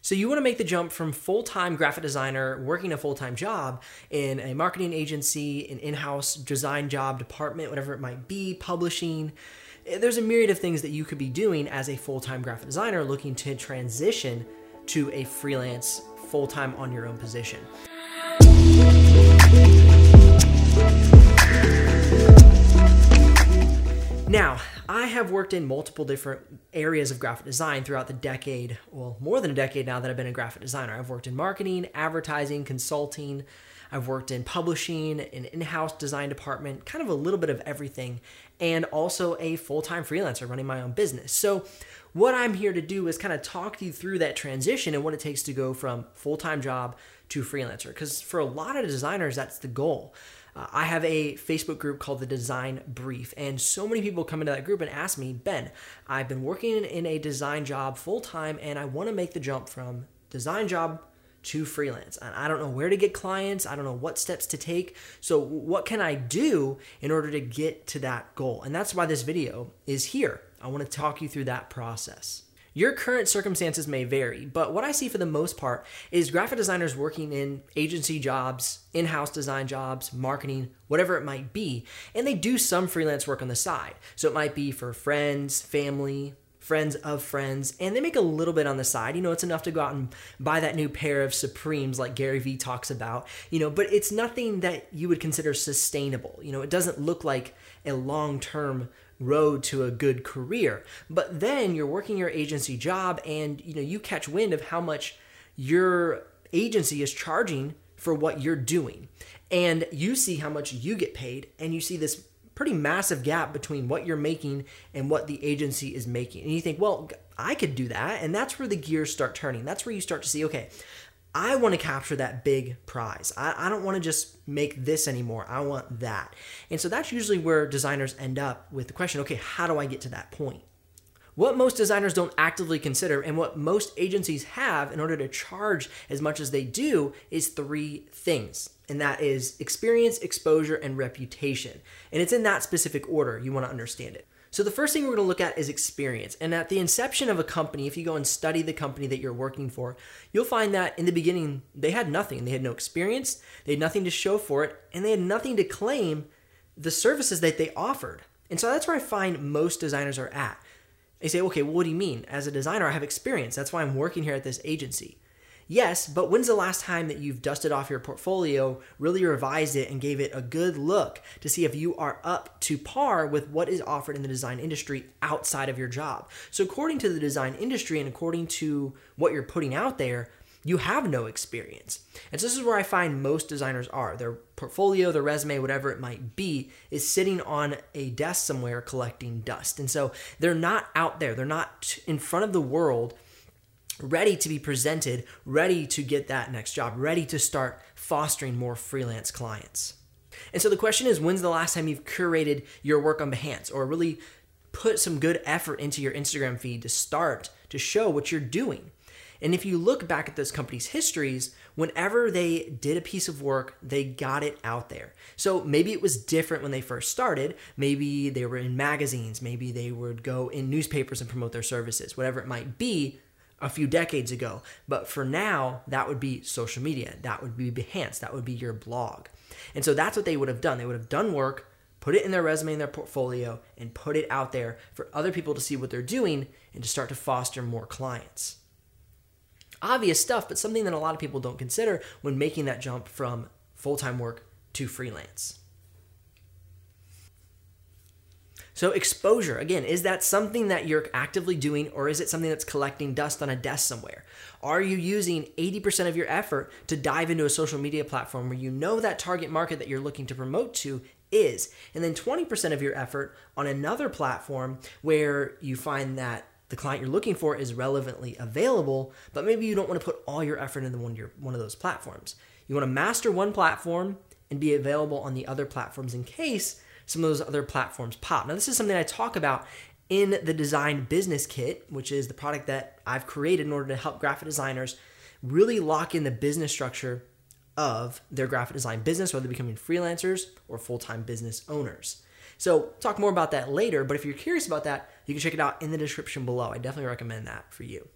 So you want to make the jump from full-time graphic designer working a full-time job in a marketing agency, an in-house design job department, whatever it might be, publishing. Eh, there's a myriad of things that you could be doing as a full-time graphic designer looking to transition to a freelance full-time on your own position. Now, I have worked in multiple different areas of graphic design throughout the decade, well, more than a decade now that I've been a graphic designer. I've worked in marketing, advertising, consulting. I've worked in publishing, an in house design department, kind of a little bit of everything, and also a full time freelancer running my own business. So, what I'm here to do is kind of talk you through that transition and what it takes to go from full time job to freelancer. Because for a lot of designers, that's the goal. Uh, I have a Facebook group called the Design Brief, and so many people come into that group and ask me, Ben, I've been working in a design job full time and I want to make the jump from design job to freelance. And I don't know where to get clients, I don't know what steps to take. So, what can I do in order to get to that goal? And that's why this video is here. I want to talk you through that process. Your current circumstances may vary, but what I see for the most part is graphic designers working in agency jobs, in house design jobs, marketing, whatever it might be, and they do some freelance work on the side. So it might be for friends, family, friends of friends, and they make a little bit on the side. You know, it's enough to go out and buy that new pair of Supremes like Gary Vee talks about, you know, but it's nothing that you would consider sustainable. You know, it doesn't look like a long term road to a good career. But then you're working your agency job and you know you catch wind of how much your agency is charging for what you're doing. And you see how much you get paid and you see this pretty massive gap between what you're making and what the agency is making. And you think, well, I could do that. And that's where the gears start turning. That's where you start to see, okay, I want to capture that big prize. I, I don't want to just make this anymore. I want that. And so that's usually where designers end up with the question okay, how do I get to that point? What most designers don't actively consider and what most agencies have in order to charge as much as they do is three things. And that is experience, exposure, and reputation. And it's in that specific order you want to understand it. So the first thing we're going to look at is experience. And at the inception of a company, if you go and study the company that you're working for, you'll find that in the beginning they had nothing. They had no experience, they had nothing to show for it, and they had nothing to claim the services that they offered. And so that's where I find most designers are at. They say, "Okay, well, what do you mean? As a designer, I have experience. That's why I'm working here at this agency." Yes, but when's the last time that you've dusted off your portfolio, really revised it, and gave it a good look to see if you are up to par with what is offered in the design industry outside of your job? So, according to the design industry and according to what you're putting out there, you have no experience. And so, this is where I find most designers are. Their portfolio, their resume, whatever it might be, is sitting on a desk somewhere collecting dust. And so, they're not out there, they're not in front of the world ready to be presented, ready to get that next job, ready to start fostering more freelance clients. And so the question is when's the last time you've curated your work on Behance or really put some good effort into your Instagram feed to start to show what you're doing? And if you look back at those companies' histories, whenever they did a piece of work, they got it out there. So maybe it was different when they first started. Maybe they were in magazines. Maybe they would go in newspapers and promote their services, whatever it might be a few decades ago. But for now, that would be social media. That would be Behance. That would be your blog. And so that's what they would have done. They would have done work, put it in their resume, in their portfolio, and put it out there for other people to see what they're doing and to start to foster more clients. Obvious stuff, but something that a lot of people don't consider when making that jump from full time work to freelance. So, exposure, again, is that something that you're actively doing or is it something that's collecting dust on a desk somewhere? Are you using 80% of your effort to dive into a social media platform where you know that target market that you're looking to promote to is? And then 20% of your effort on another platform where you find that the client you're looking for is relevantly available, but maybe you don't want to put all your effort into one, your, one of those platforms. You want to master one platform and be available on the other platforms in case some of those other platforms pop. Now, this is something I talk about in the Design Business Kit, which is the product that I've created in order to help graphic designers really lock in the business structure of their graphic design business, whether becoming freelancers or full time business owners. So, talk more about that later, but if you're curious about that, you can check it out in the description below. I definitely recommend that for you.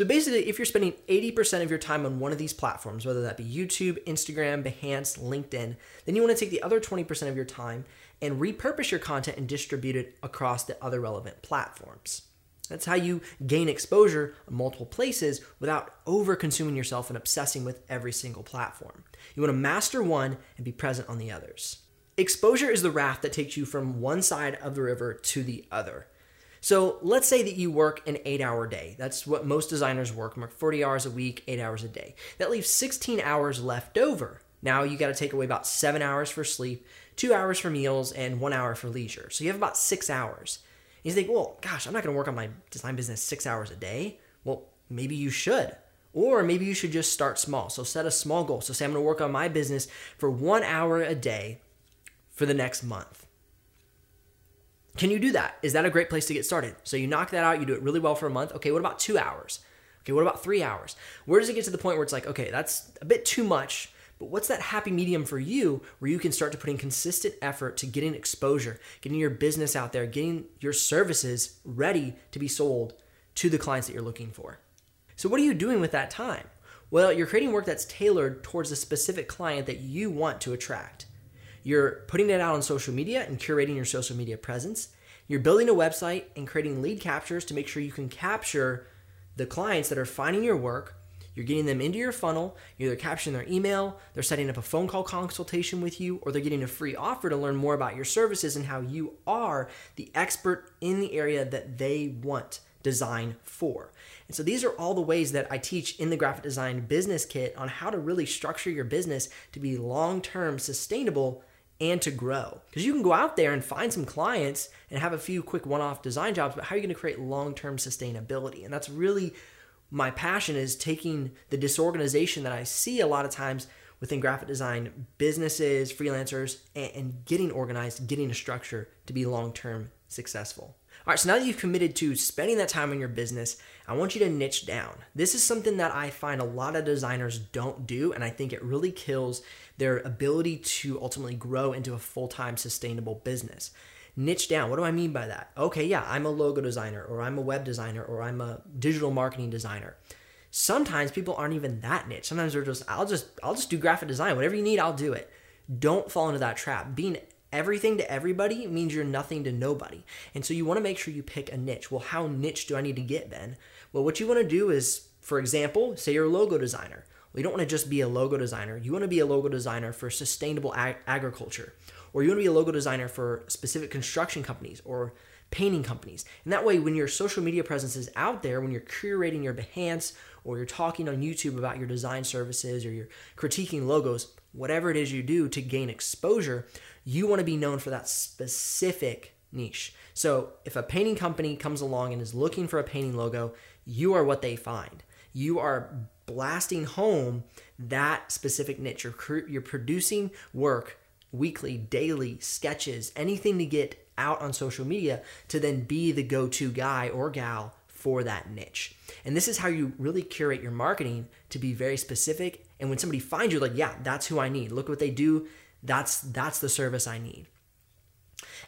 So basically, if you're spending 80% of your time on one of these platforms, whether that be YouTube, Instagram, Behance, LinkedIn, then you want to take the other 20% of your time and repurpose your content and distribute it across the other relevant platforms. That's how you gain exposure on multiple places without over consuming yourself and obsessing with every single platform. You want to master one and be present on the others. Exposure is the raft that takes you from one side of the river to the other. So let's say that you work an eight hour day. That's what most designers work, work 40 hours a week, eight hours a day. That leaves 16 hours left over. Now you got to take away about seven hours for sleep, two hours for meals, and one hour for leisure. So you have about six hours. And you think, well, gosh, I'm not going to work on my design business six hours a day. Well, maybe you should. Or maybe you should just start small. So set a small goal. So say I'm going to work on my business for one hour a day for the next month. Can you do that? Is that a great place to get started? So you knock that out, you do it really well for a month. Okay, what about two hours? Okay, what about three hours? Where does it get to the point where it's like, okay, that's a bit too much, but what's that happy medium for you where you can start to put in consistent effort to getting exposure, getting your business out there, getting your services ready to be sold to the clients that you're looking for? So, what are you doing with that time? Well, you're creating work that's tailored towards a specific client that you want to attract. You're putting it out on social media and curating your social media presence. You're building a website and creating lead captures to make sure you can capture the clients that are finding your work. You're getting them into your funnel. You're either capturing their email, they're setting up a phone call consultation with you, or they're getting a free offer to learn more about your services and how you are the expert in the area that they want design for. And so these are all the ways that I teach in the graphic design business kit on how to really structure your business to be long term sustainable and to grow. Because you can go out there and find some clients and have a few quick one off design jobs, but how are you going to create long term sustainability? And that's really my passion is taking the disorganization that I see a lot of times within graphic design businesses, freelancers, and, getting organized, getting a structure to be long term successful. All right, so now that you've committed to spending that time on your business, I want you to niche down. This is something that I find a lot of designers don't do, and I think it really kills their ability to ultimately grow into a full time sustainable business. Niche down. What do I mean by that? Okay, yeah, I'm a logo designer, or I'm a web designer, or I'm a digital marketing designer. Sometimes people aren't even that niche. Sometimes they're just, I'll just, I'll just do graphic design. Whatever you need, I'll do it. Don't fall into that trap. Being everything to everybody means you're nothing to nobody. And so you want to make sure you pick a niche. Well, how niche do I need to get then? Well, what you want to do is, for example, say you're a logo designer. Well, you don't want to just be a logo designer. You want to be a logo designer for sustainable ag- agriculture, or you want to be a logo designer for specific construction companies or painting companies. And that way, when your social media presence is out there, when you're curating your Behance or you're talking on YouTube about your design services or you're critiquing logos, whatever it is you do to gain exposure, you want to be known for that specific niche. So if a painting company comes along and is looking for a painting logo, you are what they find. You are blasting home that specific niche. You're, you're producing work weekly, daily, sketches, anything to get out on social media to then be the go to guy or gal for that niche. And this is how you really curate your marketing to be very specific. And when somebody finds you, like, yeah, that's who I need. Look what they do. That's that's the service I need.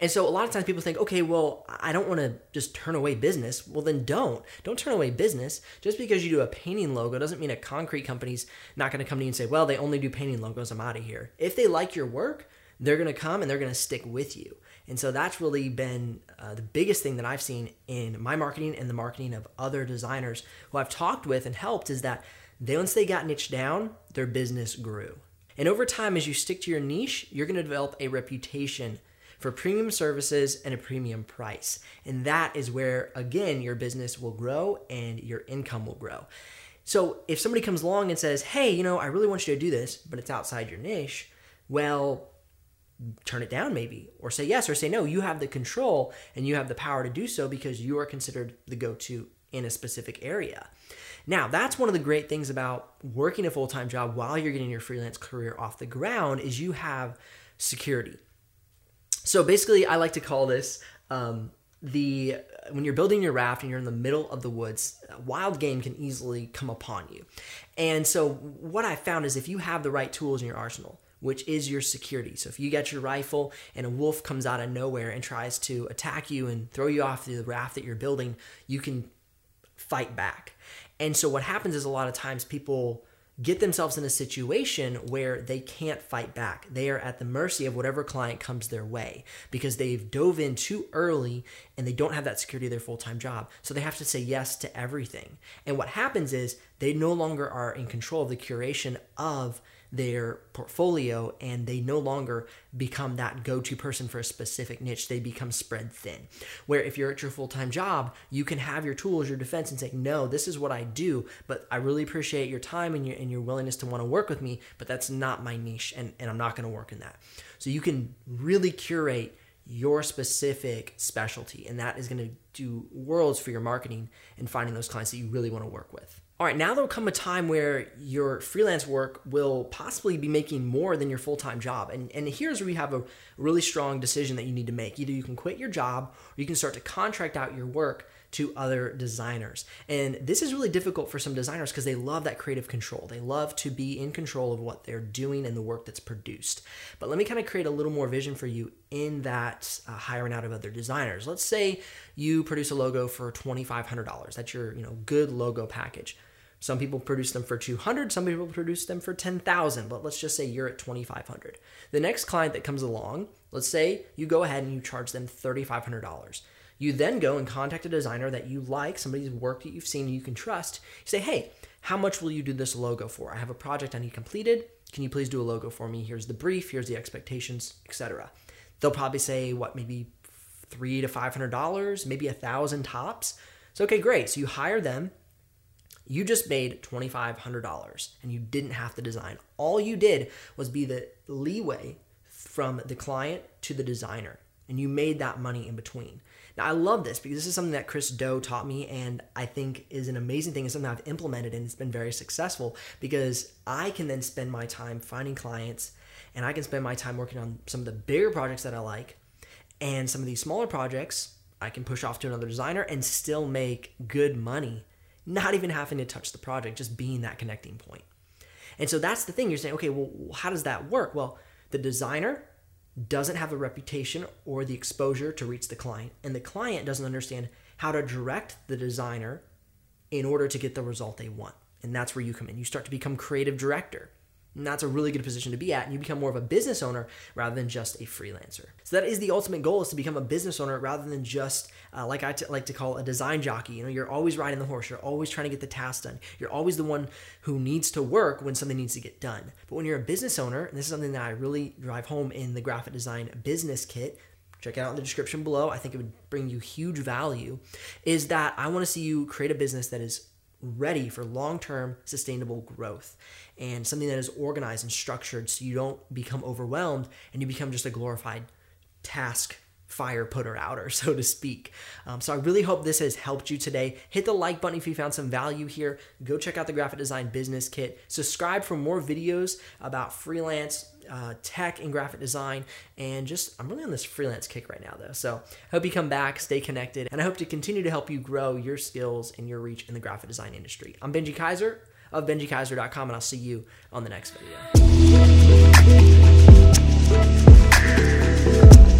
And so a lot of times people think, okay, well, I don't want to just turn away business. Well, then don't. Don't turn away business. Just because you do a painting logo doesn't mean a concrete company's not going to come to you and say, well, they only do painting logos. I'm out of here. If they like your work, they're going to come and they're going to stick with you. And so that's really been uh, the biggest thing that I've seen in my marketing and the marketing of other designers who I've talked with and helped is that they, once they got niched down, their business grew. And over time, as you stick to your niche, you're going to develop a reputation for premium services and a premium price. And that is where, again, your business will grow and your income will grow. So if somebody comes along and says, hey, you know, I really want you to do this, but it's outside your niche, well, turn it down maybe, or say yes, or say no. You have the control and you have the power to do so because you are considered the go to in a specific area. Now, that's one of the great things about working a full-time job while you're getting your freelance career off the ground is you have security. So basically, I like to call this um, the when you're building your raft and you're in the middle of the woods, wild game can easily come upon you. And so what I found is if you have the right tools in your arsenal, which is your security. So if you get your rifle and a wolf comes out of nowhere and tries to attack you and throw you off the raft that you're building, you can fight back. And so what happens is a lot of times people get themselves in a situation where they can't fight back. They are at the mercy of whatever client comes their way because they've dove in too early and they don't have that security of their full time job. So they have to say yes to everything. And what happens is they no longer are in control of the curation of their portfolio and they no longer become that go to person for a specific niche. They become spread thin. Where if you're at your full time job, you can have your tools, your defense, and say, no, this is what I do, but I really appreciate your time and your, and your willingness to want to work with me, but that's not my niche and, and I'm not going to work in that. So you can really curate your specific specialty, and that is going to do worlds for your marketing and finding those clients that you really want to work with. All right, now there'll come a time where your freelance work will possibly be making more than your full time job. And, and here's where you have a really strong decision that you need to make. Either you can quit your job or you can start to contract out your work to other designers. And this is really difficult for some designers because they love that creative control. They love to be in control of what they're doing and the work that's produced. But let me kind of create a little more vision for you in that uh, hiring out of other designers. Let's say you produce a logo for $2,500. That's your you know good logo package. Some people produce them for 200, some people produce them for 10,000, but let's just say you're at 2,500. The next client that comes along, let's say you go ahead and you charge them $3,500. You then go and contact a designer that you like, somebody's work that you've seen you can trust. You say, hey, how much will you do this logo for? I have a project I need completed. Can you please do a logo for me? Here's the brief, here's the expectations, etc. They'll probably say, what, maybe three to five hundred dollars, maybe a thousand tops. So okay, great. So you hire them you just made $2,500 and you didn't have to design. All you did was be the leeway from the client to the designer, and you made that money in between. Now, I love this because this is something that Chris Do taught me, and I think is an amazing thing. It's something I've implemented, and it's been very successful because I can then spend my time finding clients, and I can spend my time working on some of the bigger projects that I like, and some of these smaller projects I can push off to another designer and still make good money not even having to touch the project, just being that connecting point. And so that's the thing. You're saying, okay, well, how does that work? Well, the designer doesn't have the reputation or the exposure to reach the client, and the client doesn't understand how to direct the designer in order to get the result they want. And that's where you come in. You start to become creative director. And that's a really good position to be at. And you become more of a business owner rather than just a freelancer. So that is the ultimate goal is to become a business owner rather than just uh, like I t- like to call a design jockey. You know, you're always riding the horse. You're always trying to get the task done. You're always the one who needs to work when something needs to get done. But when you're a business owner, and this is something that I really drive home in the graphic design business kit, check it out in the description below. I think it would bring you huge value. Is that I want to see you create a business that is ready for long term sustainable growth and something that is organized and structured so you don't become overwhelmed and you become just a glorified task fire putter outer, so to speak. Um, so I really hope this has helped you today. Hit the like button if you found some value here. Go check out the Graphic Design Business Kit. Subscribe for more videos about freelance uh, tech and graphic design. And just, I'm really on this freelance kick right now, though. So I hope you come back, stay connected, and I hope to continue to help you grow your skills and your reach in the graphic design industry. I'm Ben G Kaiser of BenGKaiser.com, and I'll see you on the next video.